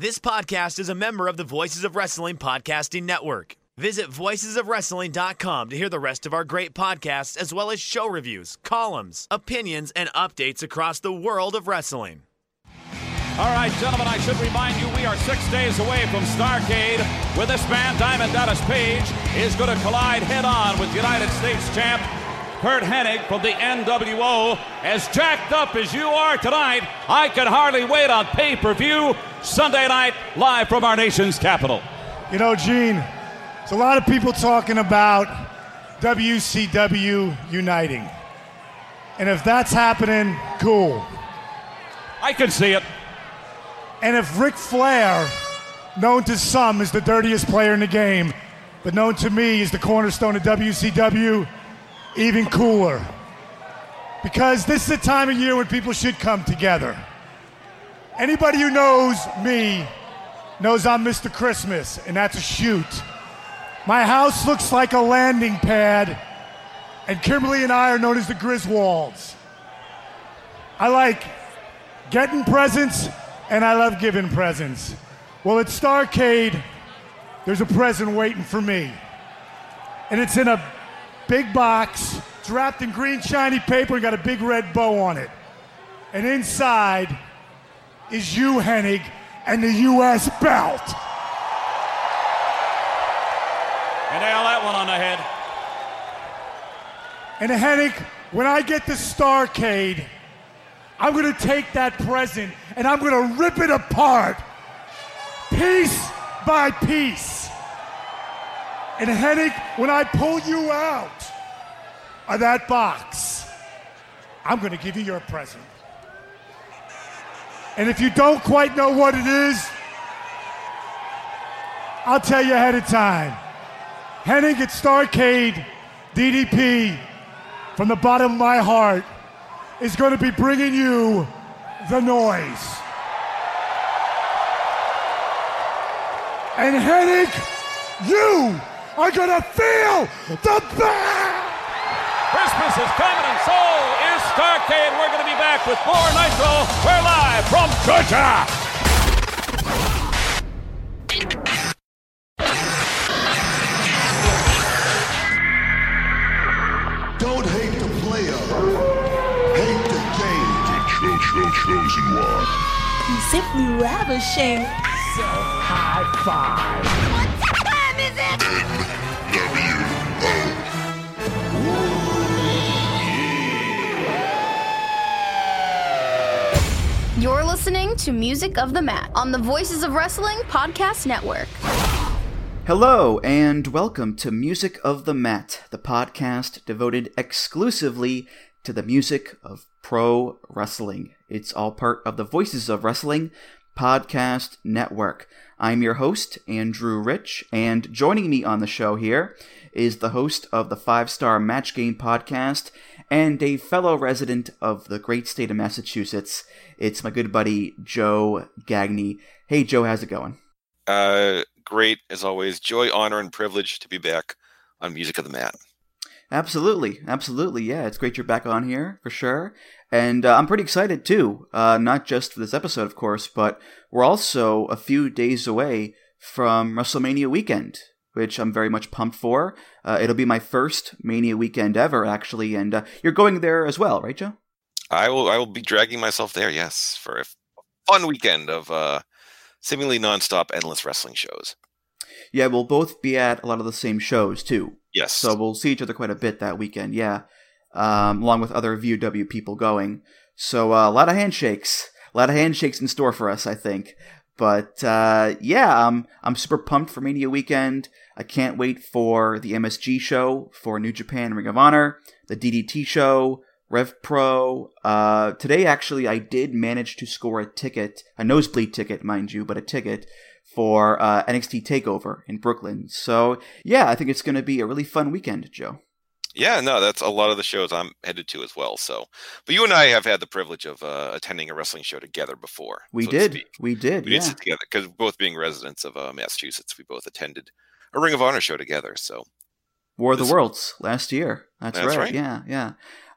This podcast is a member of the Voices of Wrestling Podcasting Network. Visit voicesofwrestling.com to hear the rest of our great podcasts, as well as show reviews, columns, opinions, and updates across the world of wrestling. All right, gentlemen, I should remind you we are six days away from Starcade, where this man, Diamond Dallas Page, is going to collide head on with United States champ Curt Hennig from the NWO. As jacked up as you are tonight, I can hardly wait on pay per view Sunday night live from our nation's capital. You know, Gene, there's a lot of people talking about WCW uniting. And if that's happening, cool. I can see it. And if Ric Flair, known to some as the dirtiest player in the game, but known to me as the cornerstone of WCW, even cooler. Because this is a time of year when people should come together. Anybody who knows me knows I'm Mr. Christmas, and that's a shoot. My house looks like a landing pad, and Kimberly and I are known as the Griswolds. I like getting presents, and I love giving presents. Well, at Starcade, there's a present waiting for me. And it's in a big box. It's wrapped in green shiny paper and got a big red bow on it. And inside is you, Hennig, and the U.S. belt. And nail that one on the head. And Hennig, when I get the Starcade, I'm going to take that present and I'm going to rip it apart, piece by piece. And Hennig, when I pull you out of that box, I'm going to give you your present. And if you don't quite know what it is, I'll tell you ahead of time. Hennig at Starcade, DDP, from the bottom of my heart, is going to be bringing you the noise. And Hennig, you are going to feel the bang! Christmas is coming and so is Starcade. We're going to be back with more Nitro. We're live from Georgia. Don't hate the player. Hate the game. The cho cho chosen one. You simply ravishing. So high five. What time is it? Listening to Music of the Mat on the Voices of Wrestling Podcast Network. Hello, and welcome to Music of the Mat, the podcast devoted exclusively to the music of pro wrestling. It's all part of the Voices of Wrestling Podcast Network. I'm your host, Andrew Rich, and joining me on the show here is the host of the Five Star Match Game podcast and a fellow resident of the great state of Massachusetts. It's my good buddy, Joe Gagney. Hey, Joe, how's it going? Uh, great as always. Joy, honor, and privilege to be back on Music of the Mat. Absolutely, absolutely. Yeah, it's great you're back on here for sure. And uh, I'm pretty excited too, uh, not just for this episode, of course, but we're also a few days away from WrestleMania weekend, which I'm very much pumped for. Uh, it'll be my first Mania weekend ever, actually, and uh, you're going there as well, right, Joe? I will. I will be dragging myself there. Yes, for a fun weekend of uh, seemingly nonstop, endless wrestling shows. Yeah, we'll both be at a lot of the same shows too. Yes. So we'll see each other quite a bit that weekend. Yeah, um, along with other VOW people going. So uh, a lot of handshakes, a lot of handshakes in store for us, I think. But uh, yeah, I'm I'm super pumped for Mania weekend. I can't wait for the MSG show for New Japan Ring of Honor, the DDT show, Rev Pro. Uh, today, actually, I did manage to score a ticket, a nosebleed ticket, mind you, but a ticket for uh, NXT Takeover in Brooklyn. So yeah, I think it's going to be a really fun weekend, Joe. Yeah, no, that's a lot of the shows I'm headed to as well. So, but you and I have had the privilege of uh, attending a wrestling show together before. We so did, we did, We yeah. did sit together because both being residents of uh, Massachusetts, we both attended a Ring of Honor show together. So, War of the Worlds last year. That's, That's right. right. Yeah, yeah.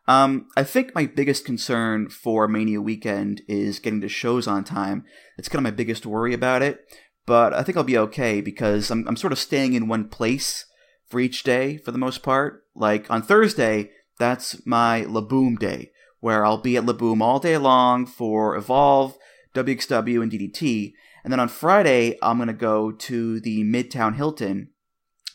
Um, I think my biggest concern for Mania weekend is getting the shows on time. It's kind of my biggest worry about it, but I think I'll be okay because I'm, I'm sort of staying in one place for each day for the most part. Like on Thursday, that's my La Boom day, where I'll be at La Boom all day long for Evolve, WXW, and DDT. And then on Friday, I'm going to go to the Midtown Hilton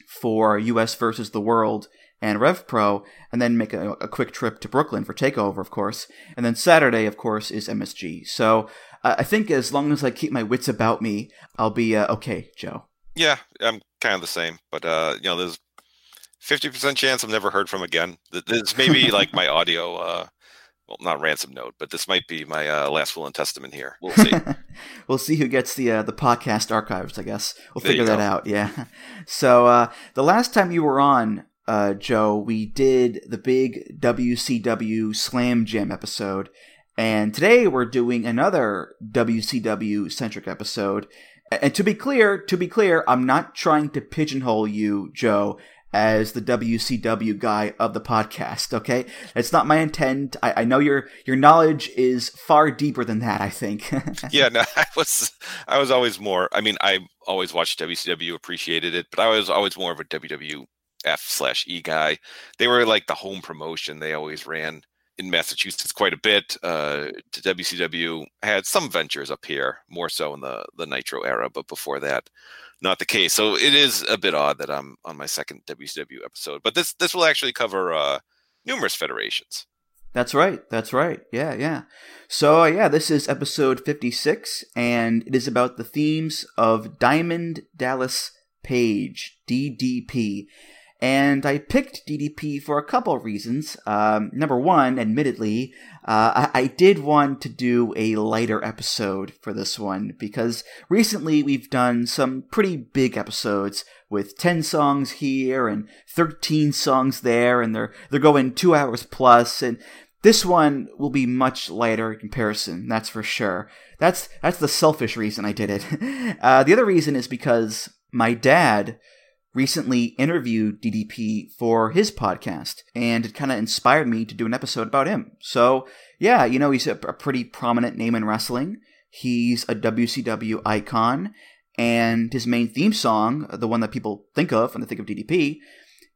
for US versus the World and Rev Pro, and then make a, a, quick trip to Brooklyn for Takeover, of course. And then Saturday, of course, is MSG. So uh, I think as long as I keep my wits about me, I'll be uh, okay, Joe. Yeah, I'm kind of the same, but uh, you know, there's 50% chance I'm never heard from again. This may be like my audio, uh, well, not ransom note, but this might be my uh, last will and testament here. We'll see. we'll see who gets the uh, the podcast archives. I guess we'll there figure that out. Yeah. So uh, the last time you were on, uh, Joe, we did the big WCW Slam Jam episode, and today we're doing another WCW centric episode. And to be clear, to be clear, I'm not trying to pigeonhole you, Joe, as the WCW guy of the podcast. Okay, it's not my intent. I, I know your your knowledge is far deeper than that. I think. yeah, no, I was I was always more. I mean, I always watched WCW, appreciated it, but I was always more of a WWF slash E guy. They were like the home promotion. They always ran in Massachusetts quite a bit. Uh, to WCW had some ventures up here, more so in the the Nitro era, but before that not the case. So it is a bit odd that I'm on my second WCW episode, but this this will actually cover uh, numerous federations. That's right. That's right. Yeah, yeah. So yeah, this is episode 56, and it is about the themes of Diamond Dallas Page (DDP). And I picked DDP for a couple of reasons. Um, number one, admittedly, uh, I, I, did want to do a lighter episode for this one because recently we've done some pretty big episodes with 10 songs here and 13 songs there, and they're, they're going two hours plus, and this one will be much lighter in comparison, that's for sure. That's, that's the selfish reason I did it. Uh, the other reason is because my dad recently interviewed DDP for his podcast, and it kind of inspired me to do an episode about him. So, yeah, you know, he's a, a pretty prominent name in wrestling. He's a WCW icon, and his main theme song, the one that people think of when they think of DDP,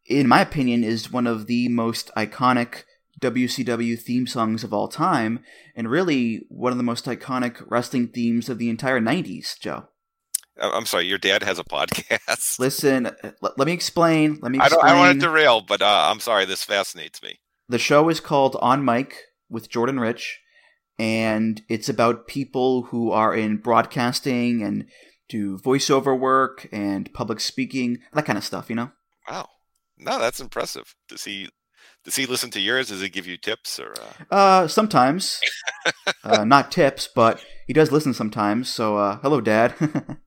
in my opinion, is one of the most iconic WCW theme songs of all time, and really one of the most iconic wrestling themes of the entire 90s, Joe. I'm sorry, your dad has a podcast. Listen, let, let me explain. Let me. Explain. I don't, I want to derail, but uh, I'm sorry. This fascinates me. The show is called On Mic with Jordan Rich, and it's about people who are in broadcasting and do voiceover work and public speaking, that kind of stuff. You know. Wow. No, that's impressive. Does he does he listen to yours? Does he give you tips or? Uh, uh sometimes, uh, not tips, but he does listen sometimes. So, uh, hello, Dad.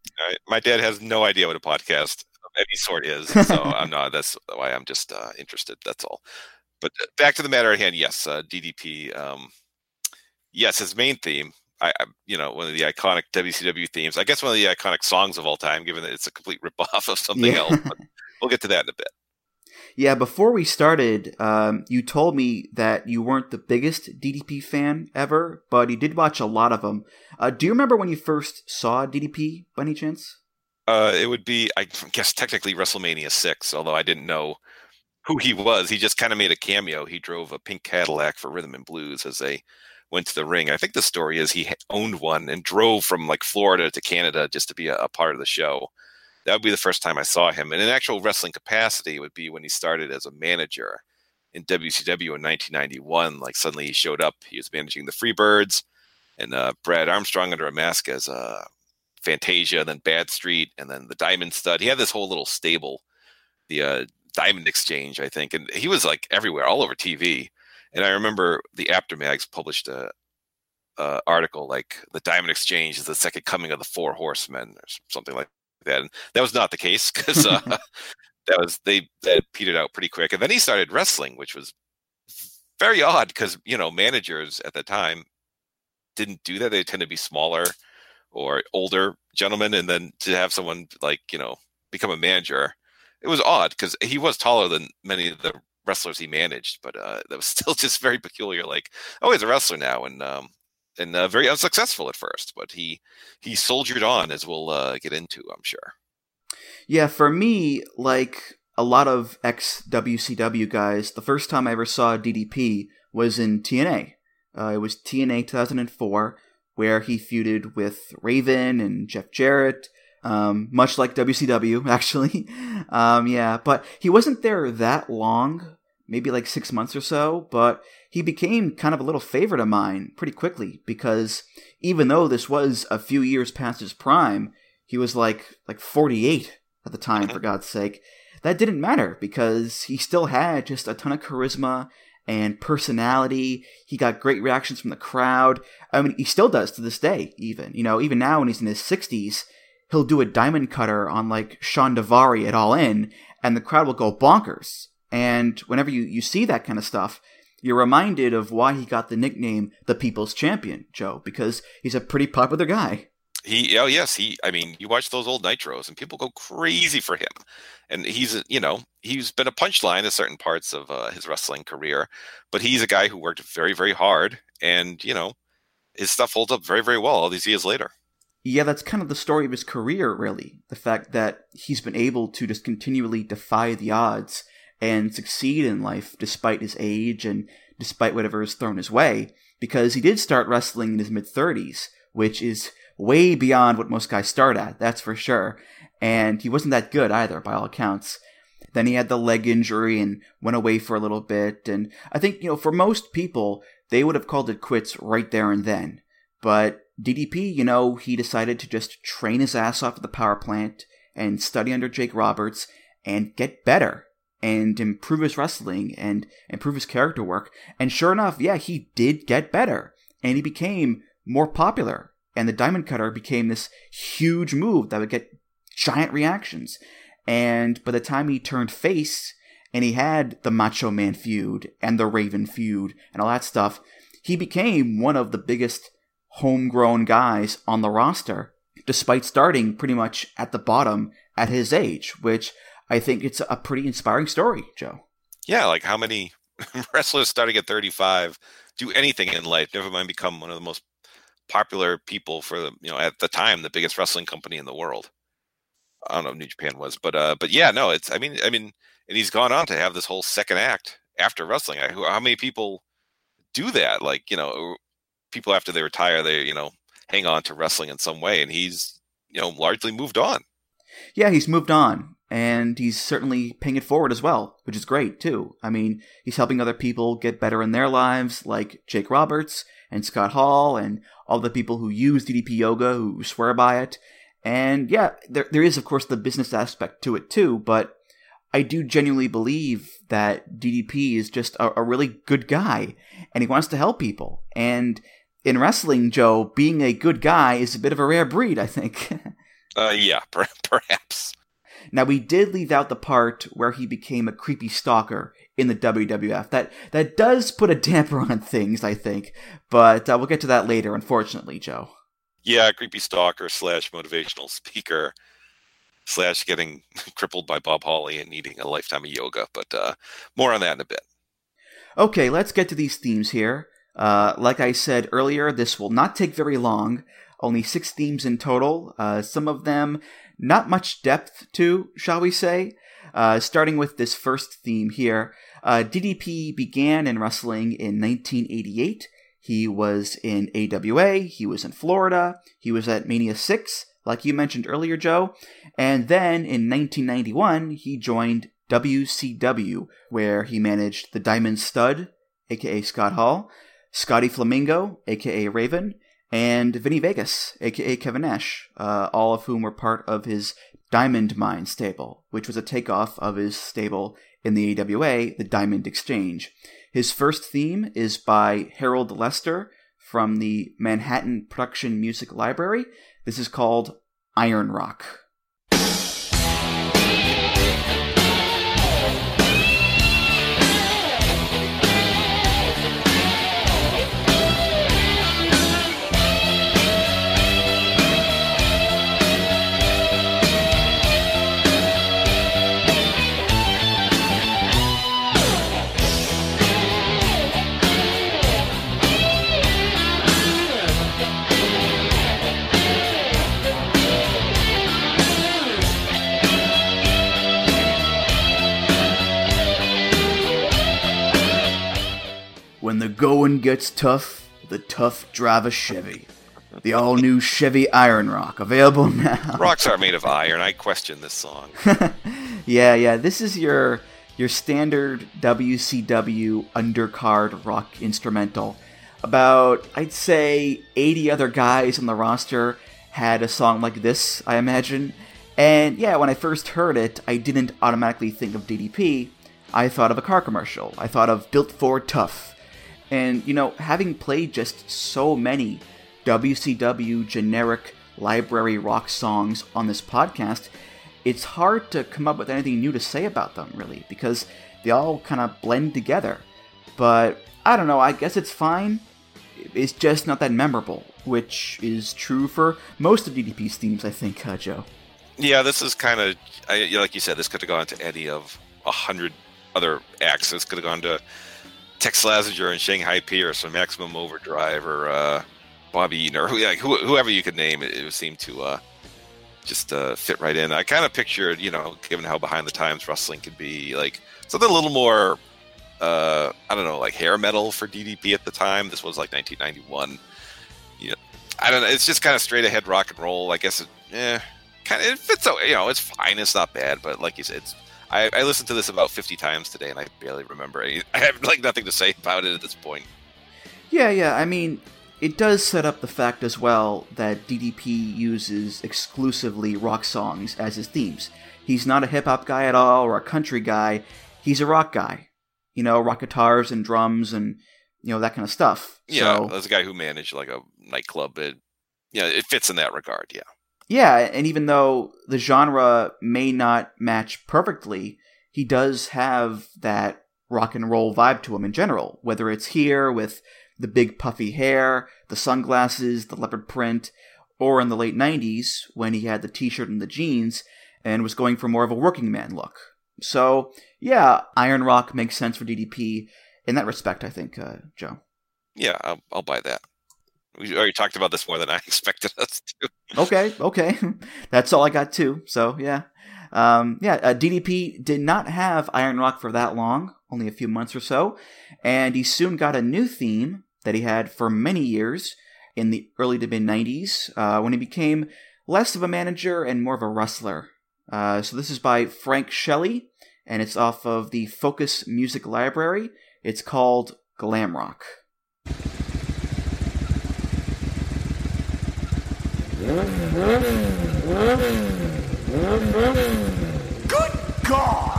my dad has no idea what a podcast of any sort is, so I'm not. That's why I'm just uh, interested. That's all. But uh, back to the matter at hand. Yes, uh, DDP. Um, yes, his main theme. I, I, you know, one of the iconic WCW themes. I guess one of the iconic songs of all time, given that it's a complete ripoff of something yeah. else. But we'll get to that in a bit. Yeah, before we started, um, you told me that you weren't the biggest DDP fan ever, but you did watch a lot of them. Uh, do you remember when you first saw DDP by any chance? Uh, it would be, I guess, technically WrestleMania 6, although I didn't know who he was. He just kind of made a cameo. He drove a pink Cadillac for Rhythm and Blues as they went to the ring. I think the story is he owned one and drove from like Florida to Canada just to be a, a part of the show that would be the first time I saw him. And in actual wrestling capacity, would be when he started as a manager in WCW in 1991. Like suddenly he showed up. He was managing the Freebirds and uh, Brad Armstrong under a mask as uh, Fantasia, then Bad Street, and then the Diamond Stud. He had this whole little stable, the uh, Diamond Exchange, I think, and he was like everywhere, all over TV. And I remember the Apter mags published a, article like the Diamond Exchange is the second coming of the Four Horsemen, or something like that. And that was not the case because uh, that was they that petered out pretty quick. And then he started wrestling, which was very odd because you know managers at the time didn't do that. They tend to be smaller or older gentlemen, and then to have someone like you know become a manager, it was odd because he was taller than many of the wrestlers he managed, but uh, that was still just very peculiar. Like, oh, he's a wrestler now, and um, and uh, very unsuccessful at first, but he he soldiered on, as we'll uh, get into, I'm sure. Yeah, for me, like a lot of ex WCW guys, the first time I ever saw DDP was in TNA. Uh, it was TNA 2004, where he feuded with Raven and Jeff Jarrett, um, much like WCW, actually. um, yeah, but he wasn't there that long, maybe like six months or so, but he became kind of a little favorite of mine pretty quickly because even though this was a few years past his prime, he was like like 48 at the time, for God's sake. That didn't matter because he still had just a ton of charisma and personality. He got great reactions from the crowd. I mean, he still does to this day, even. You know, even now when he's in his 60s, he'll do a diamond cutter on like Shawn Daivari at All In, and the crowd will go bonkers. And whenever you, you see that kind of stuff, you're reminded of why he got the nickname the People's Champion, Joe, because he's a pretty popular guy. He, oh yes, he. I mean, you watch those old nitros, and people go crazy for him. And he's, you know, he's been a punchline in certain parts of uh, his wrestling career, but he's a guy who worked very, very hard, and you know, his stuff holds up very, very well all these years later. Yeah, that's kind of the story of his career, really. The fact that he's been able to just continually defy the odds and succeed in life despite his age and despite whatever is thrown his way, because he did start wrestling in his mid 30s, which is way beyond what most guys start at, that's for sure. And he wasn't that good either, by all accounts. Then he had the leg injury and went away for a little bit. And I think, you know, for most people, they would have called it quits right there and then. But DDP, you know, he decided to just train his ass off at the power plant and study under Jake Roberts and get better and improve his wrestling and improve his character work. And sure enough, yeah, he did get better and he became more popular and the diamond cutter became this huge move that would get giant reactions. And by the time he turned face and he had the Macho Man feud and the Raven feud and all that stuff, he became one of the biggest homegrown guys on the roster, despite starting pretty much at the bottom at his age, which I think it's a pretty inspiring story, Joe. Yeah, like how many wrestlers starting at 35 do anything in life, never mind become one of the most popular people for the you know at the time the biggest wrestling company in the world. I don't know if New Japan was, but uh, but yeah, no, it's I mean I mean, and he's gone on to have this whole second act after wrestling. I, how many people do that? Like you know, people after they retire, they you know hang on to wrestling in some way, and he's you know largely moved on. Yeah, he's moved on, and he's certainly paying it forward as well, which is great too. I mean, he's helping other people get better in their lives, like Jake Roberts and Scott Hall, and all the people who use DDP Yoga who swear by it. And yeah, there there is of course the business aspect to it too, but I do genuinely believe that DDP is just a, a really good guy, and he wants to help people. And in wrestling, Joe, being a good guy is a bit of a rare breed, I think. uh, yeah, per- perhaps. Now we did leave out the part where he became a creepy stalker in the WWF. That that does put a damper on things, I think. But uh, we'll get to that later. Unfortunately, Joe. Yeah, creepy stalker slash motivational speaker slash getting crippled by Bob Holly and needing a lifetime of yoga. But uh, more on that in a bit. Okay, let's get to these themes here. Uh, like I said earlier, this will not take very long. Only six themes in total. Uh, some of them not much depth to, shall we say. Uh, starting with this first theme here, uh, DDP began in wrestling in 1988. He was in AWA, he was in Florida, he was at Mania 6, like you mentioned earlier, Joe. And then in 1991, he joined WCW, where he managed the Diamond Stud, aka Scott Hall, Scotty Flamingo, aka Raven, and Vinny Vegas, aka Kevin Nash, uh, all of whom were part of his Diamond Mine stable, which was a takeoff of his stable in the AWA, the Diamond Exchange. His first theme is by Harold Lester from the Manhattan Production Music Library. This is called Iron Rock. Going gets tough, the tough drive a Chevy. The all new Chevy Iron Rock, available now. Rocks are made of iron. I question this song. yeah, yeah. This is your your standard WCW undercard rock instrumental. About I'd say 80 other guys on the roster had a song like this, I imagine. And yeah, when I first heard it, I didn't automatically think of DDP. I thought of a car commercial. I thought of Built Ford Tough. And, you know, having played just so many WCW generic library rock songs on this podcast, it's hard to come up with anything new to say about them, really, because they all kind of blend together. But I don't know, I guess it's fine. It's just not that memorable, which is true for most of DDP's themes, I think, uh, Joe. Yeah, this is kind of, like you said, this could have gone to any of a hundred other acts. This could have gone to Tex Slazenger and Shanghai Pierce or Maximum Overdrive or uh, Bobby Eaton or like, whoever you could name. It, it would seem to uh, just uh, fit right in. I kind of pictured, you know, given how behind the times wrestling could be, like something a little more, uh, I don't know, like hair metal for DDP at the time. This was like 1991. You know, I don't know. It's just kind of straight ahead rock and roll. I guess it, eh, kind of it fits. You know, it's fine. It's not bad, but like you said, it's I, I, listened to this about 50 times today and I barely remember any. I have like nothing to say about it at this point. Yeah, yeah. I mean, it does set up the fact as well that DDP uses exclusively rock songs as his themes. He's not a hip hop guy at all or a country guy. He's a rock guy. You know, rock guitars and drums and you know that kind of stuff. Yeah, so, as a guy who managed like a nightclub, it yeah, it fits in that regard. Yeah. Yeah, and even though the genre may not match perfectly, he does have that rock and roll vibe to him in general, whether it's here with the big puffy hair, the sunglasses, the leopard print, or in the late 90s when he had the t shirt and the jeans and was going for more of a working man look. So, yeah, Iron Rock makes sense for DDP in that respect, I think, uh, Joe. Yeah, I'll, I'll buy that. We already talked about this more than I expected us to. okay, okay. That's all I got too. So, yeah. Um, yeah, uh, DDP did not have Iron Rock for that long, only a few months or so, and he soon got a new theme that he had for many years in the early to mid 90s uh, when he became less of a manager and more of a wrestler. Uh, so this is by Frank Shelley, and it's off of the Focus Music Library. It's called Glam Rock. Good God!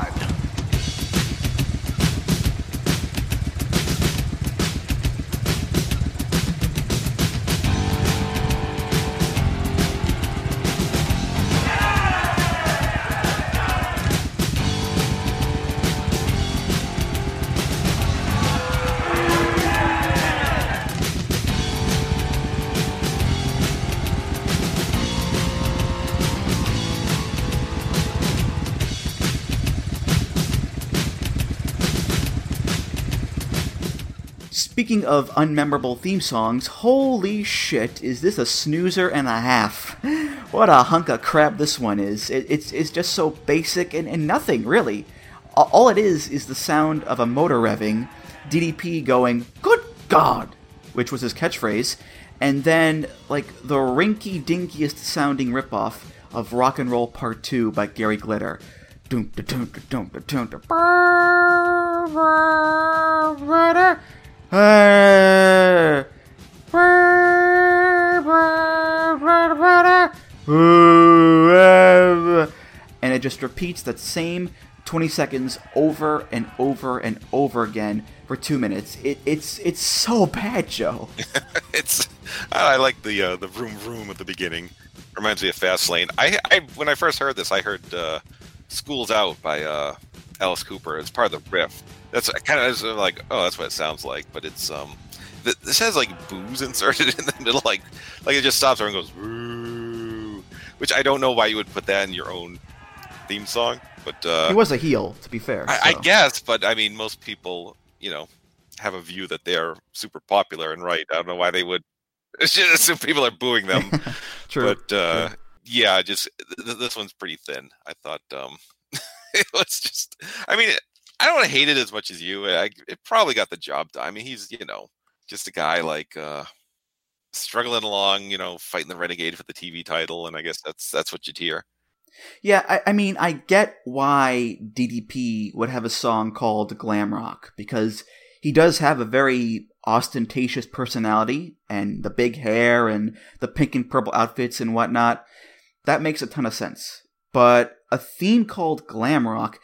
Speaking of unmemorable theme songs, holy shit, is this a snoozer and a half? What a hunk of crap this one is. It, it's, it's just so basic and, and nothing, really. All it is is the sound of a motor revving, DDP going, Good God! Which was his catchphrase, and then, like, the rinky dinkiest sounding ripoff of Rock and Roll Part 2 by Gary Glitter. And it just repeats that same 20 seconds over and over and over again for two minutes. It, it's it's so bad, Joe. it's I like the uh, the vroom vroom at the beginning. Reminds me of Fastlane. I, I when I first heard this, I heard uh, "School's Out" by uh, Alice Cooper. It's part of the riff. That's kind of like, oh, that's what it sounds like. But it's um, this has like boos inserted in the middle, like like it just stops there and goes, Woo, which I don't know why you would put that in your own theme song. But uh, he was a heel, to be fair. I, so. I guess, but I mean, most people, you know, have a view that they are super popular and right. I don't know why they would. Just people are booing them. True. But uh, True. yeah, just th- this one's pretty thin. I thought um, it was just. I mean, I don't hate it as much as you. I, it probably got the job done. I mean, he's you know just a guy like uh, struggling along, you know, fighting the renegade for the TV title, and I guess that's that's what you'd hear. Yeah, I, I mean, I get why DDP would have a song called Glam Rock because he does have a very ostentatious personality and the big hair and the pink and purple outfits and whatnot. That makes a ton of sense. But a theme called Glam Rock,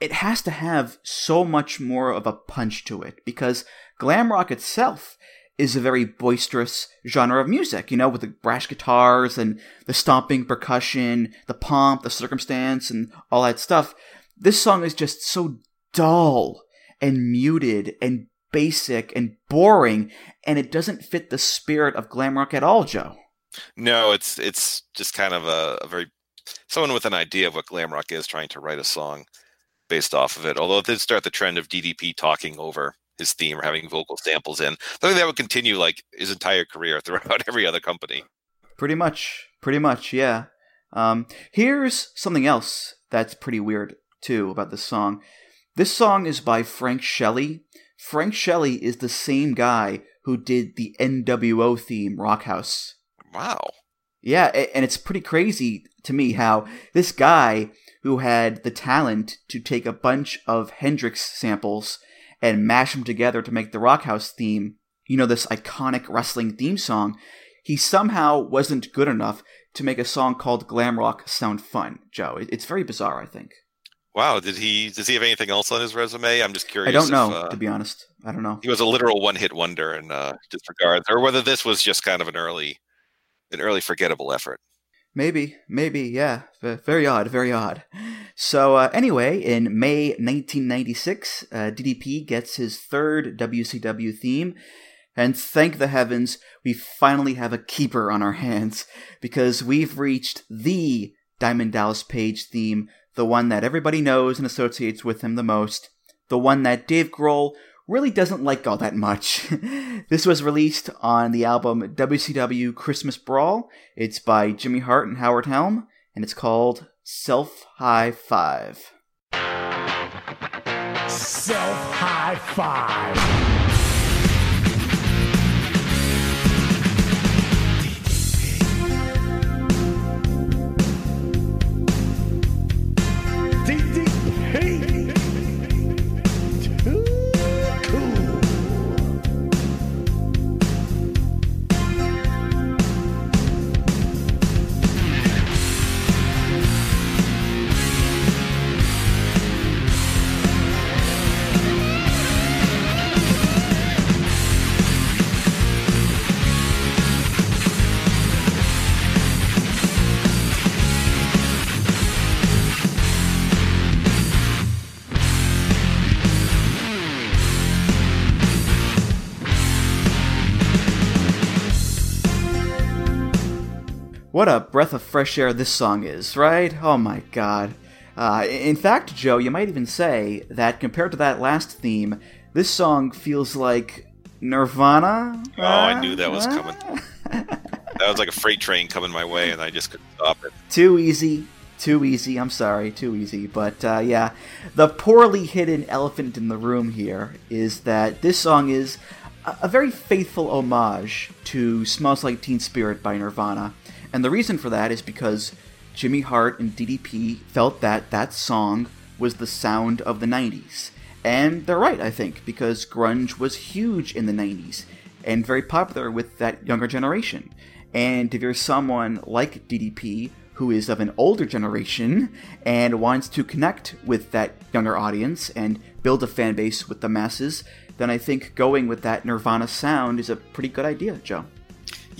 it has to have so much more of a punch to it because glam rock itself is a very boisterous genre of music, you know, with the brash guitars and the stomping percussion, the pomp, the circumstance, and all that stuff. This song is just so dull and muted and basic and boring, and it doesn't fit the spirit of glam rock at all, Joe. No, it's it's just kind of a, a very someone with an idea of what glam rock is trying to write a song based off of it. Although it did start the trend of DDP talking over his theme or having vocal samples in. I think that would continue like his entire career throughout every other company. Pretty much. Pretty much, yeah. Um, here's something else that's pretty weird too about this song. This song is by Frank Shelley. Frank Shelley is the same guy who did the NWO theme Rockhouse. Wow. Yeah, and it's pretty crazy to me how this guy who had the talent to take a bunch of Hendrix samples and mash them together to make the Rockhouse theme, you know, this iconic wrestling theme song, he somehow wasn't good enough to make a song called Glam Rock sound fun, Joe. It's very bizarre, I think. Wow, did he does he have anything else on his resume? I'm just curious. I don't know, if, uh, to be honest. I don't know. He was a literal one-hit wonder in uh, disregards, or whether this was just kind of an early, an early forgettable effort. Maybe, maybe, yeah. Very odd, very odd. So, uh, anyway, in May 1996, uh, DDP gets his third WCW theme, and thank the heavens, we finally have a keeper on our hands, because we've reached the Diamond Dallas Page theme, the one that everybody knows and associates with him the most, the one that Dave Grohl really doesn't like all that much. this was released on the album WCW Christmas Brawl. It's by Jimmy Hart and Howard Helm, and it's called Self High Five. Self High Five. What a breath of fresh air this song is, right? Oh my god. Uh, in fact, Joe, you might even say that compared to that last theme, this song feels like Nirvana. Oh, I knew that was coming. that was like a freight train coming my way, and I just couldn't stop it. Too easy. Too easy. I'm sorry. Too easy. But uh, yeah, the poorly hidden elephant in the room here is that this song is a, a very faithful homage to Smells Like Teen Spirit by Nirvana. And the reason for that is because Jimmy Hart and DDP felt that that song was the sound of the 90s. And they're right, I think, because grunge was huge in the 90s and very popular with that younger generation. And if you're someone like DDP who is of an older generation and wants to connect with that younger audience and build a fan base with the masses, then I think going with that Nirvana sound is a pretty good idea, Joe.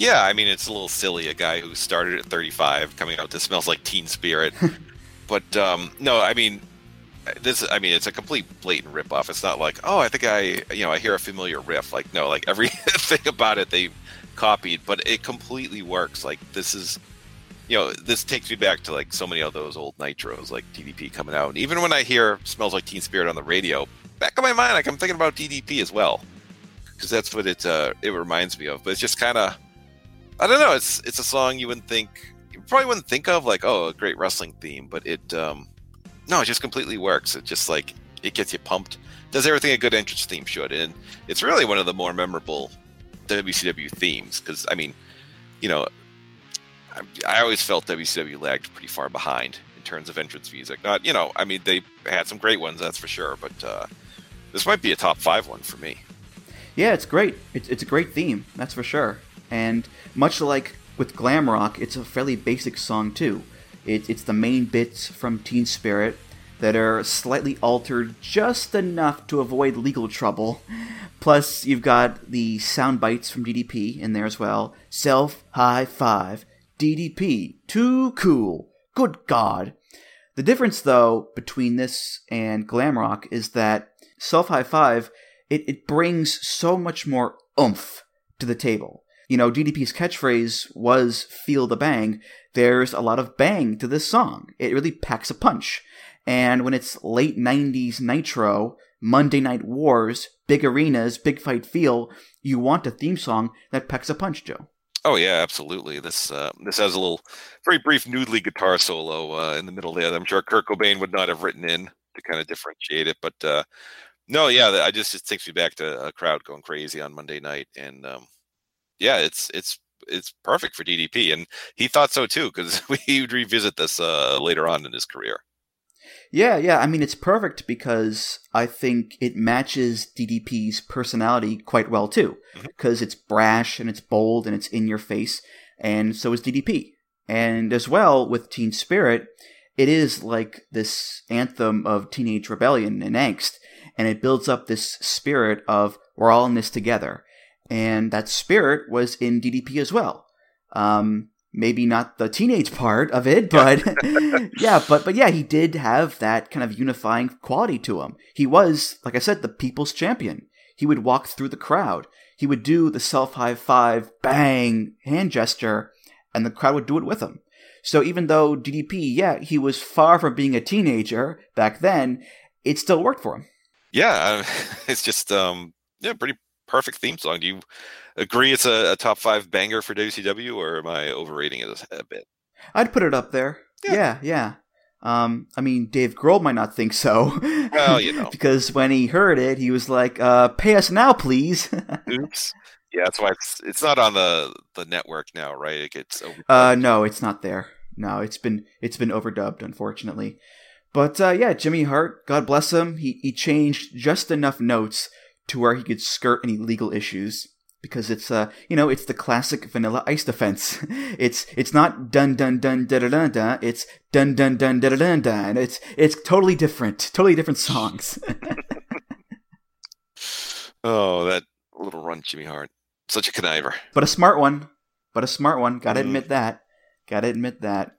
Yeah, I mean it's a little silly. A guy who started at 35 coming out to smells like Teen Spirit, but um, no, I mean this. I mean it's a complete blatant ripoff. It's not like oh I think I you know I hear a familiar riff. Like no, like everything about it they copied, but it completely works. Like this is you know this takes me back to like so many of those old nitros like DDP coming out. And even when I hear smells like Teen Spirit on the radio, back in my mind like I'm thinking about DDP as well because that's what it uh, it reminds me of. But it's just kind of I don't know. It's it's a song you wouldn't think you probably wouldn't think of like oh a great wrestling theme, but it um no it just completely works. It just like it gets you pumped. Does everything a good entrance theme should, and it's really one of the more memorable WCW themes because I mean, you know, I, I always felt WCW lagged pretty far behind in terms of entrance music. Not, you know, I mean, they had some great ones, that's for sure, but uh, this might be a top five one for me. Yeah, it's great. It's, it's a great theme, that's for sure. And much like with glam rock, it's a fairly basic song too. It, it's the main bits from Teen Spirit that are slightly altered just enough to avoid legal trouble. Plus, you've got the sound bites from DDP in there as well. Self high five. DDP. Too cool. Good God. The difference, though, between this and glam rock is that Self High Five, it, it brings so much more oomph to the table. You know, DDP's catchphrase was feel the bang. There's a lot of bang to this song. It really packs a punch. And when it's late 90s Nitro, Monday Night Wars, big arenas, big fight feel, you want a theme song that packs a punch, Joe. Oh yeah, absolutely. This uh, this has a little, very brief noodly guitar solo uh, in the middle there. I'm sure Kurt Cobain would not have written in to kind of differentiate it, but uh, no, yeah, I just it takes me back to a crowd going crazy on Monday night, and um, yeah, it's it's it's perfect for DDP, and he thought so too because we would revisit this uh, later on in his career. Yeah, yeah. I mean, it's perfect because I think it matches DDP's personality quite well too. Because mm-hmm. it's brash and it's bold and it's in your face, and so is DDP. And as well with Teen Spirit, it is like this anthem of teenage rebellion and angst, and it builds up this spirit of we're all in this together. And that spirit was in DDP as well. Um, maybe not the teenage part of it, but yeah, but but yeah, he did have that kind of unifying quality to him. He was, like I said, the people's champion. He would walk through the crowd. He would do the self high five, bang, hand gesture, and the crowd would do it with him. So even though DDP, yeah, he was far from being a teenager back then, it still worked for him. Yeah, it's just um, yeah, pretty perfect theme song. Do you agree it's a, a, top five banger for WCW, or am I overrating it a, bit? I'd put it up there. Yeah, yeah. yeah. Um, I mean, Dave Grohl might not think so. Well, you know, because when he heard it, he was like, uh, "Pay us now, please." Oops. Yeah, that's why it's it's not on the the network now, right? It gets uh, no, it's not there. No, it's been it's been overdubbed, unfortunately. But uh, yeah, Jimmy Hart, God bless him, he he changed just enough notes to where he could skirt any legal issues because it's uh you know it's the classic vanilla ice defense. It's it's not dun dun dun da da da da. It's dun dun dun da da da da. And it's it's totally different totally different songs. Oh that little run jimmy hart. Such a conniver. But a smart one. But a smart one. Gotta mm. admit that. Gotta admit that.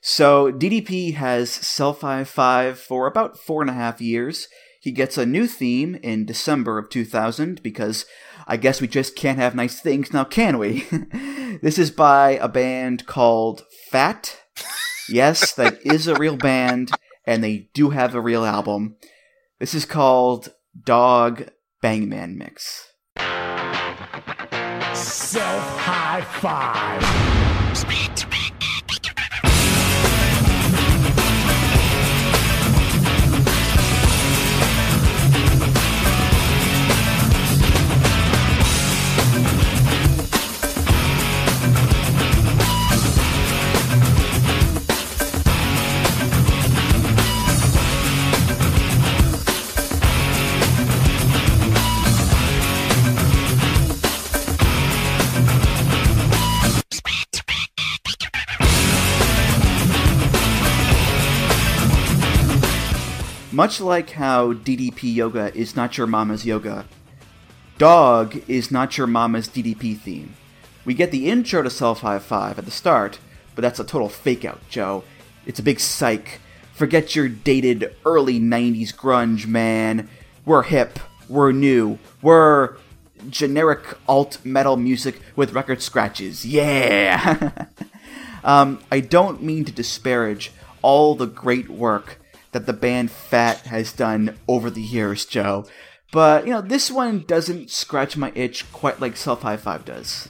So ddp has self high five for about four and a half years he gets a new theme in December of 2000 because I guess we just can't have nice things now, can we? this is by a band called Fat. Yes, that is a real band, and they do have a real album. This is called Dog Bangman Mix. Self high five. Much like how DDP yoga is not your mama's yoga, dog is not your mama's DDP theme. We get the intro to Self High Five at the start, but that's a total fake out, Joe. It's a big psych. Forget your dated early 90s grunge, man. We're hip, we're new, we're generic alt metal music with record scratches. Yeah! um, I don't mean to disparage all the great work that the band Fat has done over the years, Joe. But, you know, this one doesn't scratch my itch quite like Self High Five does.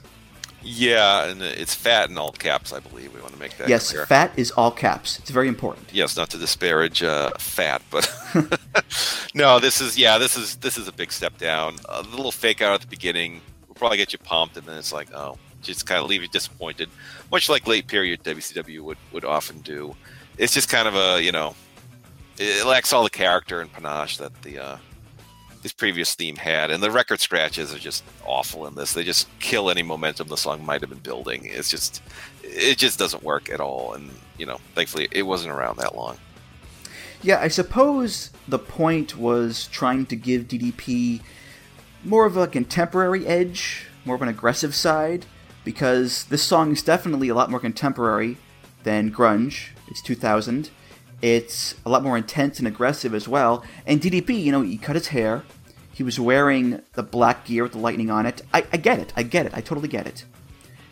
Yeah, and it's fat in all caps, I believe. We want to make that yes, clear. fat is all caps. It's very important. Yes, not to disparage uh, fat, but No, this is yeah, this is this is a big step down. A little fake out at the beginning will probably get you pumped, and then it's like, oh, just kind of leave you disappointed, much like late period WCW would would often do. It's just kind of a you know, it lacks all the character and panache that the uh, this previous theme had, and the record scratches are just awful in this. They just kill any momentum the song might have been building. It's just it just doesn't work at all, and you know, thankfully it wasn't around that long. Yeah, I suppose the point was trying to give DDP more of a contemporary edge, more of an aggressive side, because this song is definitely a lot more contemporary than grunge. It's 2000. It's a lot more intense and aggressive as well. And DDP, you know, he cut his hair. He was wearing the black gear with the lightning on it. I, I get it. I get it. I totally get it.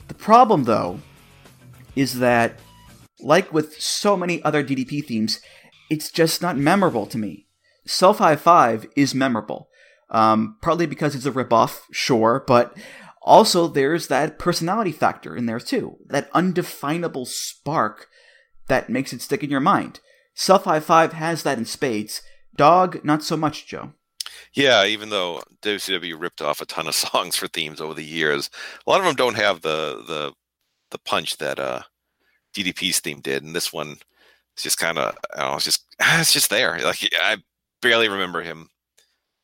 The problem, though, is that, like with so many other DDP themes, it's just not memorable to me. Self High Five is memorable, um, partly because it's a ripoff, sure, but also there's that personality factor in there too, that undefinable spark that makes it stick in your mind. Self High Five has that in spades. Dog, not so much, Joe. Yeah, even though WCW ripped off a ton of songs for themes over the years, a lot of them don't have the the the punch that uh, DDP's theme did, and this one it's just kind of it's just it's just there. Like I barely remember him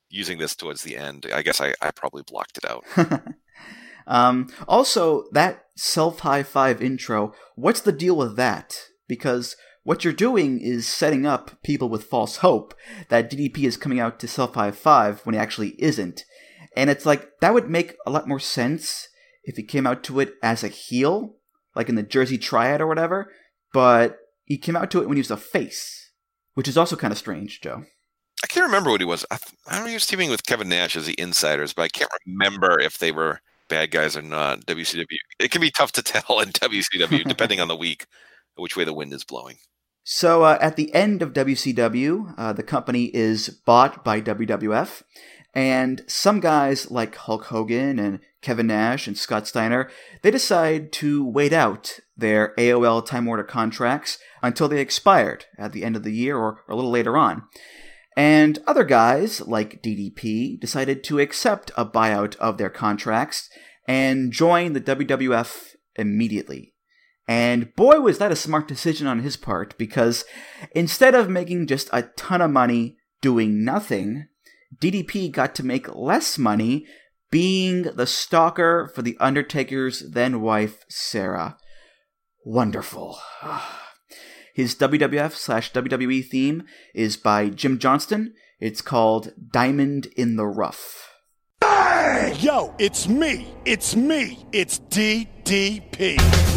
using this towards the end. I guess I, I probably blocked it out. um, also, that self high five intro. What's the deal with that? Because what you're doing is setting up people with false hope that DDP is coming out to self high five when he actually isn't. And it's like that would make a lot more sense if he came out to it as a heel, like in the Jersey Triad or whatever. But he came out to it when he was a face, which is also kind of strange, Joe. I can't remember what he was. I, I know he was teaming with Kevin Nash as the Insiders, but I can't remember if they were bad guys or not. WCW. It can be tough to tell in WCW depending on the week, which way the wind is blowing. So uh, at the end of WCW, uh, the company is bought by WWF, and some guys like Hulk Hogan and Kevin Nash and Scott Steiner, they decide to wait out their AOL Time Warner contracts until they expired at the end of the year or, or a little later on. And other guys, like DDP, decided to accept a buyout of their contracts and join the WWF immediately. And boy, was that a smart decision on his part, because instead of making just a ton of money doing nothing, DDP got to make less money being the stalker for The Undertaker's then wife, Sarah. Wonderful. His WWF slash WWE theme is by Jim Johnston. It's called Diamond in the Rough. Yo, it's me. It's me. It's DDP.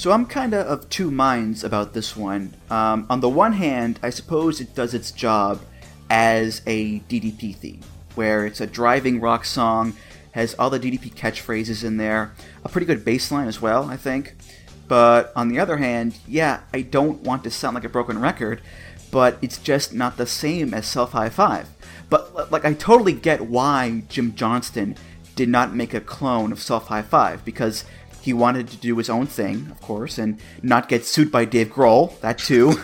So I'm kind of of two minds about this one. Um, on the one hand, I suppose it does its job as a DDP theme, where it's a driving rock song, has all the DDP catchphrases in there, a pretty good bass line as well, I think. But on the other hand, yeah, I don't want to sound like a broken record, but it's just not the same as Self High Five. But like, I totally get why Jim Johnston did not make a clone of Self High Five because he wanted to do his own thing, of course, and not get sued by Dave Grohl, that too.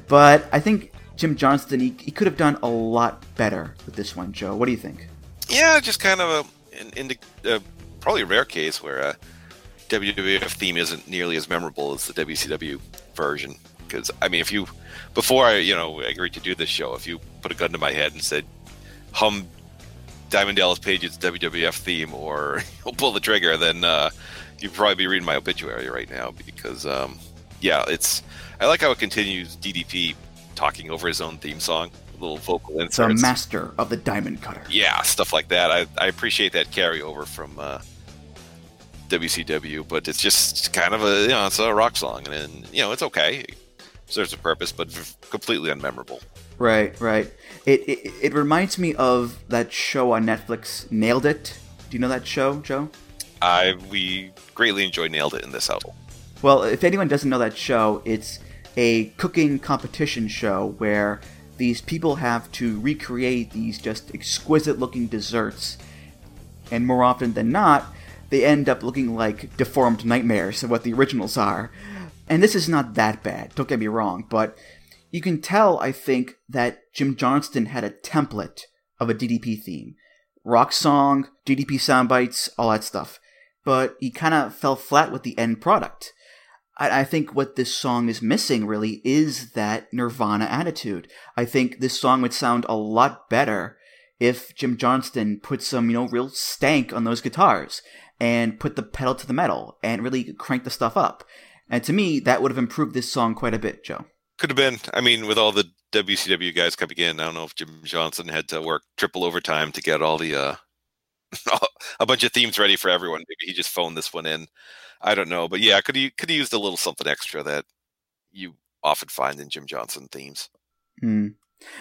but I think Jim Johnston, he, he could have done a lot better with this one, Joe. What do you think? Yeah, just kind of a, in, in the, uh, probably a rare case where a WWF theme isn't nearly as memorable as the WCW version. Because, I mean, if you, before I, you know, agreed to do this show, if you put a gun to my head and said, hum Diamond Dallas Page's WWF theme or he'll pull the trigger, then uh, you'd probably be reading my obituary right now because, um, yeah, it's. I like how it continues DDP talking over his own theme song, a little vocal The inserts. master of the diamond cutter. yeah, stuff like that. I, I appreciate that carryover from uh, WCW, but it's just kind of a you know it's a rock song, and, and you know it's okay, it serves a purpose, but v- completely unmemorable. Right, right. It, it it reminds me of that show on Netflix, Nailed It. Do you know that show, Joe? I we greatly enjoyed nailed it in this album. Well, if anyone doesn't know that show, it's a cooking competition show where these people have to recreate these just exquisite looking desserts. And more often than not, they end up looking like deformed nightmares of what the originals are. And this is not that bad, don't get me wrong, but you can tell, I think, that Jim Johnston had a template of a DDP theme. Rock song, DDP sound bites, all that stuff. But he kind of fell flat with the end product. I, I think what this song is missing really is that Nirvana attitude. I think this song would sound a lot better if Jim Johnston put some, you know, real stank on those guitars and put the pedal to the metal and really crank the stuff up. And to me, that would have improved this song quite a bit, Joe. Could have been. I mean, with all the WCW guys coming in, I don't know if Jim Johnson had to work triple overtime to get all the uh, a bunch of themes ready for everyone. Maybe he just phoned this one in. I don't know, but yeah, could he could have used a little something extra that you often find in Jim Johnson themes. Hmm.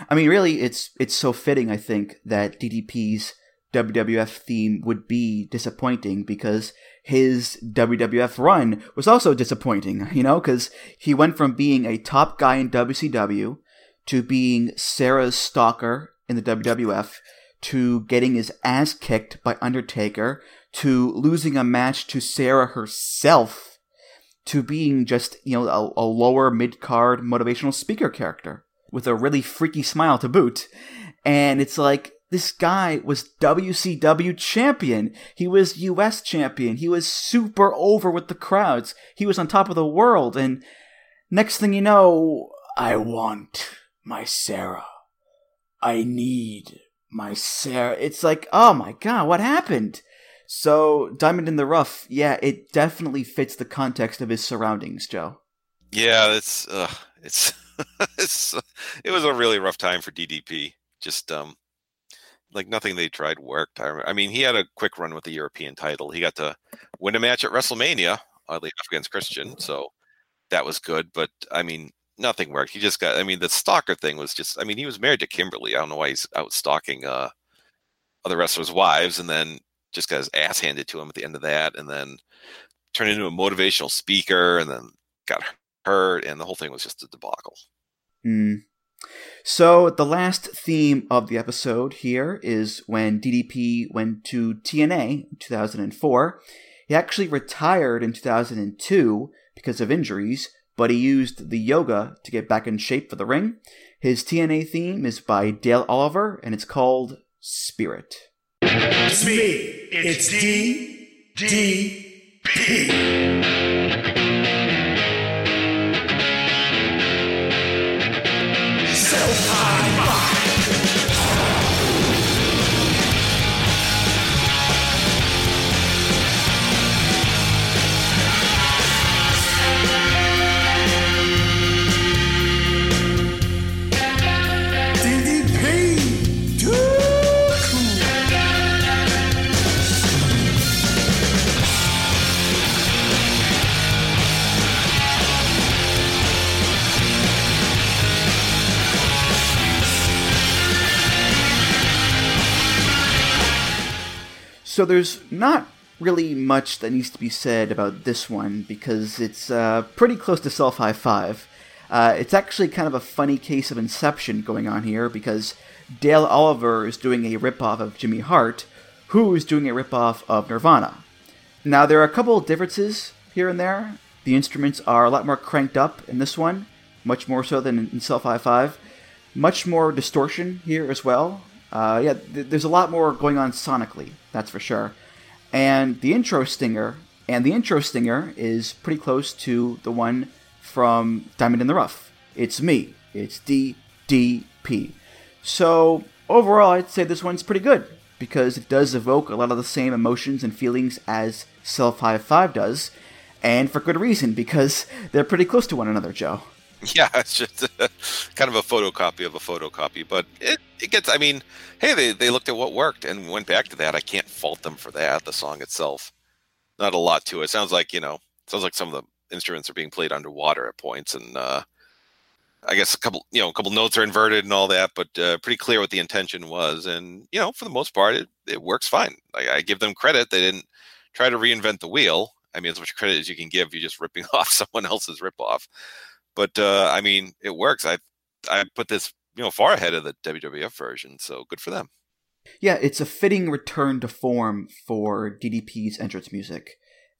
I mean, really, it's it's so fitting. I think that DDP's WWF theme would be disappointing because his WWF run was also disappointing. You know, because he went from being a top guy in WCW to being Sarah's stalker in the WWF to getting his ass kicked by Undertaker to losing a match to Sarah herself to being just you know a, a lower mid card motivational speaker character with a really freaky smile to boot. And it's like, this guy was WCW champion. He was US champion. He was super over with the crowds. He was on top of the world. And next thing you know, I want my Sarah. I need my Sarah. It's like, oh my god, what happened? So, Diamond in the Rough, yeah, it definitely fits the context of his surroundings, Joe. Yeah, it's uh, it's it's it was a really rough time for DDP. Just um, like nothing they tried worked. I, I mean, he had a quick run with the European title. He got to win a match at WrestleMania, oddly enough, against Christian. So that was good. But I mean, nothing worked. He just got. I mean, the stalker thing was just. I mean, he was married to Kimberly. I don't know why he's out stalking uh other wrestlers' wives, and then just got his ass handed to him at the end of that, and then turned into a motivational speaker, and then got hurt, and the whole thing was just a debacle. Hmm. So the last theme of the episode here is when DDP went to TNA in 2004. He actually retired in 2002 because of injuries, but he used the yoga to get back in shape for the ring. His TNA theme is by Dale Oliver, and it's called Spirit. It's me. It's D D P. So there's not really much that needs to be said about this one because it's uh, pretty close to Self High Five. Uh, it's actually kind of a funny case of Inception going on here because Dale Oliver is doing a ripoff of Jimmy Hart, who is doing a ripoff of Nirvana. Now there are a couple of differences here and there. The instruments are a lot more cranked up in this one, much more so than in Self High Five. Much more distortion here as well. Uh, yeah, th- there's a lot more going on sonically, that's for sure. And the intro stinger, and the intro stinger is pretty close to the one from Diamond in the Rough. It's me. It's DDP. So overall, I'd say this one's pretty good. because it does evoke a lot of the same emotions and feelings as Self High Five does, and for good reason because they're pretty close to one another, Joe. Yeah, it's just a, kind of a photocopy of a photocopy, but it, it gets. I mean, hey, they they looked at what worked and went back to that. I can't fault them for that. The song itself, not a lot to it. Sounds like you know, sounds like some of the instruments are being played underwater at points, and uh, I guess a couple, you know, a couple notes are inverted and all that, but uh, pretty clear what the intention was. And you know, for the most part, it, it works fine. Like, I give them credit; they didn't try to reinvent the wheel. I mean, as much credit as you can give, you're just ripping off someone else's ripoff. But uh, I mean, it works. I I put this you know far ahead of the WWF version, so good for them. Yeah, it's a fitting return to form for DDP's entrance music.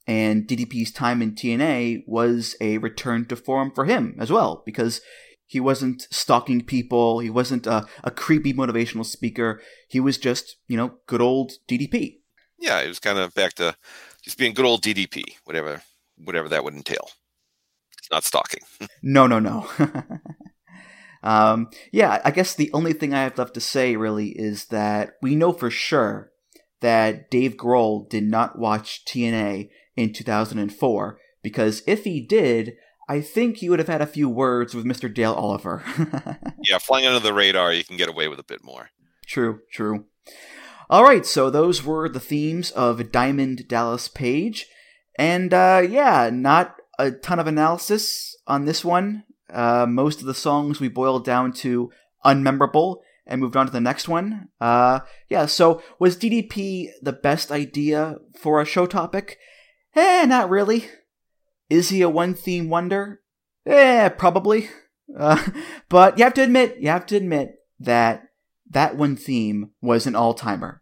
And DDP's time in TNA was a return to form for him as well, because he wasn't stalking people. He wasn't a, a creepy motivational speaker. He was just, you know, good old DDP. Yeah, it was kind of back to just being good old DDP, whatever whatever that would entail. It's not stalking. no, no, no. um, yeah, I guess the only thing I have left to say really is that we know for sure that Dave Grohl did not watch TNA in 2004 because if he did, I think he would have had a few words with Mr. Dale Oliver. yeah, flying under the radar, you can get away with a bit more. True, true. All right, so those were the themes of Diamond Dallas Page. And uh, yeah, not a ton of analysis on this one. Uh, most of the songs we boiled down to unmemorable and moved on to the next one. Uh, yeah, so was DDP the best idea for a show topic? Eh, not really. Is he a one theme wonder? Eh, probably. Uh, but you have to admit, you have to admit that that one theme was an all timer.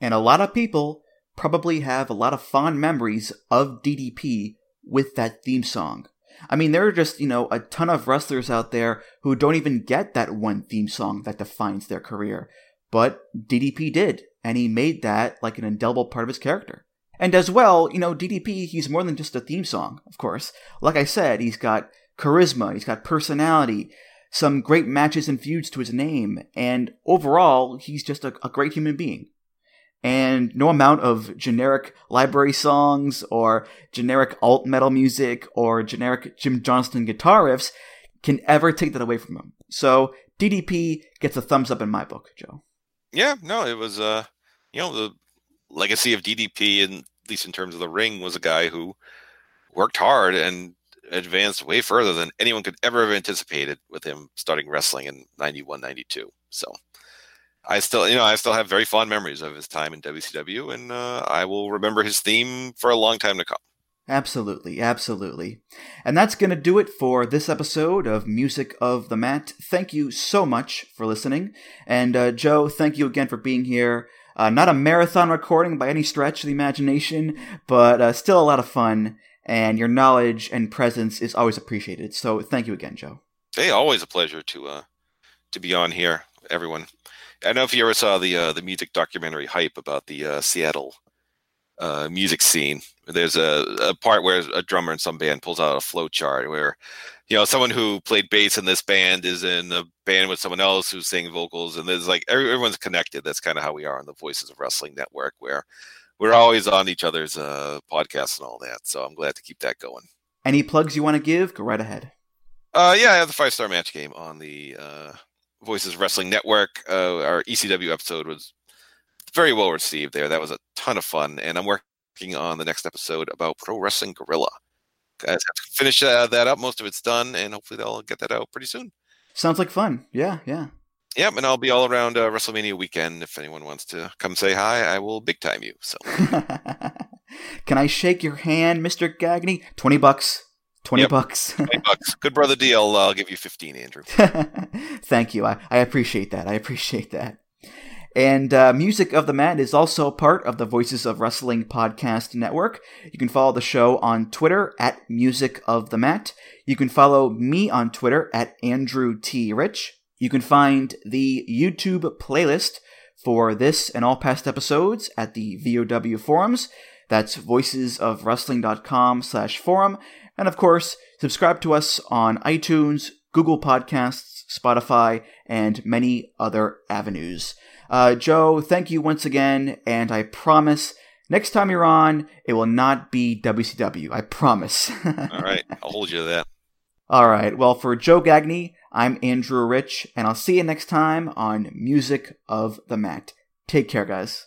And a lot of people probably have a lot of fond memories of DDP with that theme song. I mean, there are just, you know, a ton of wrestlers out there who don't even get that one theme song that defines their career. But DDP did, and he made that like an indelible part of his character. And as well, you know, DDP, he's more than just a theme song, of course. Like I said, he's got charisma, he's got personality, some great matches and feuds to his name, and overall, he's just a, a great human being. And no amount of generic library songs or generic alt metal music or generic Jim Johnston guitar riffs can ever take that away from him. So DDP gets a thumbs up in my book, Joe. Yeah, no, it was uh you know, the legacy of DDP, and at least in terms of the ring, was a guy who worked hard and advanced way further than anyone could ever have anticipated with him starting wrestling in 91, 92. So I still, you know, I still have very fond memories of his time in WCW, and uh, I will remember his theme for a long time to come. Absolutely, absolutely. And that's going to do it for this episode of Music of the Mat. Thank you so much for listening. And uh, Joe, thank you again for being here. Uh, not a marathon recording by any stretch of the imagination, but uh, still a lot of fun. And your knowledge and presence is always appreciated. So thank you again, Joe. Hey, always a pleasure to uh, to be on here, everyone. I don't know if you ever saw the uh, the music documentary hype about the uh, Seattle uh, music scene. There's a, a part where a drummer in some band pulls out a flow chart where, you know, someone who played bass in this band is in a band with someone else who's singing vocals, and there's like everyone's connected. That's kind of how we are on the Voices of Wrestling Network, where we're always on each other's uh, podcasts and all that. So I'm glad to keep that going. Any plugs you want to give? Go right ahead. Uh, yeah, I have the five star match game on the uh, Voices Wrestling Network. Uh, our ECW episode was very well received there. That was a ton of fun, and I'm working on the next episode about Pro Wrestling Guerrilla. Guys, have to finish uh, that up. Most of it's done, and hopefully they'll get that out pretty soon. Sounds like fun. Yeah, yeah. Yep, and I'll be all around uh, WrestleMania weekend. If anyone wants to come say hi, I will big time you. So, can I shake your hand, Mister Gagne? Twenty bucks. Twenty Yep. bucks. 20 bucks. Good brother deal. I'll give you 15, Andrew. Thank you. I, I appreciate that. I appreciate that. And uh, Music of the Mat is also part of the Voices of Wrestling podcast network. You can follow the show on Twitter at Music of the Mat. You can follow me on Twitter at Andrew T. Rich. You can find the YouTube playlist for this and all past episodes at the VOW forums. That's voicesofwrestling.com slash forum. And of course, subscribe to us on iTunes, Google Podcasts, Spotify, and many other avenues. Uh, Joe, thank you once again, and I promise next time you're on, it will not be WCW. I promise. All right, I'll hold you to that. All right. Well, for Joe Gagne, I'm Andrew Rich, and I'll see you next time on Music of the Mat. Take care, guys.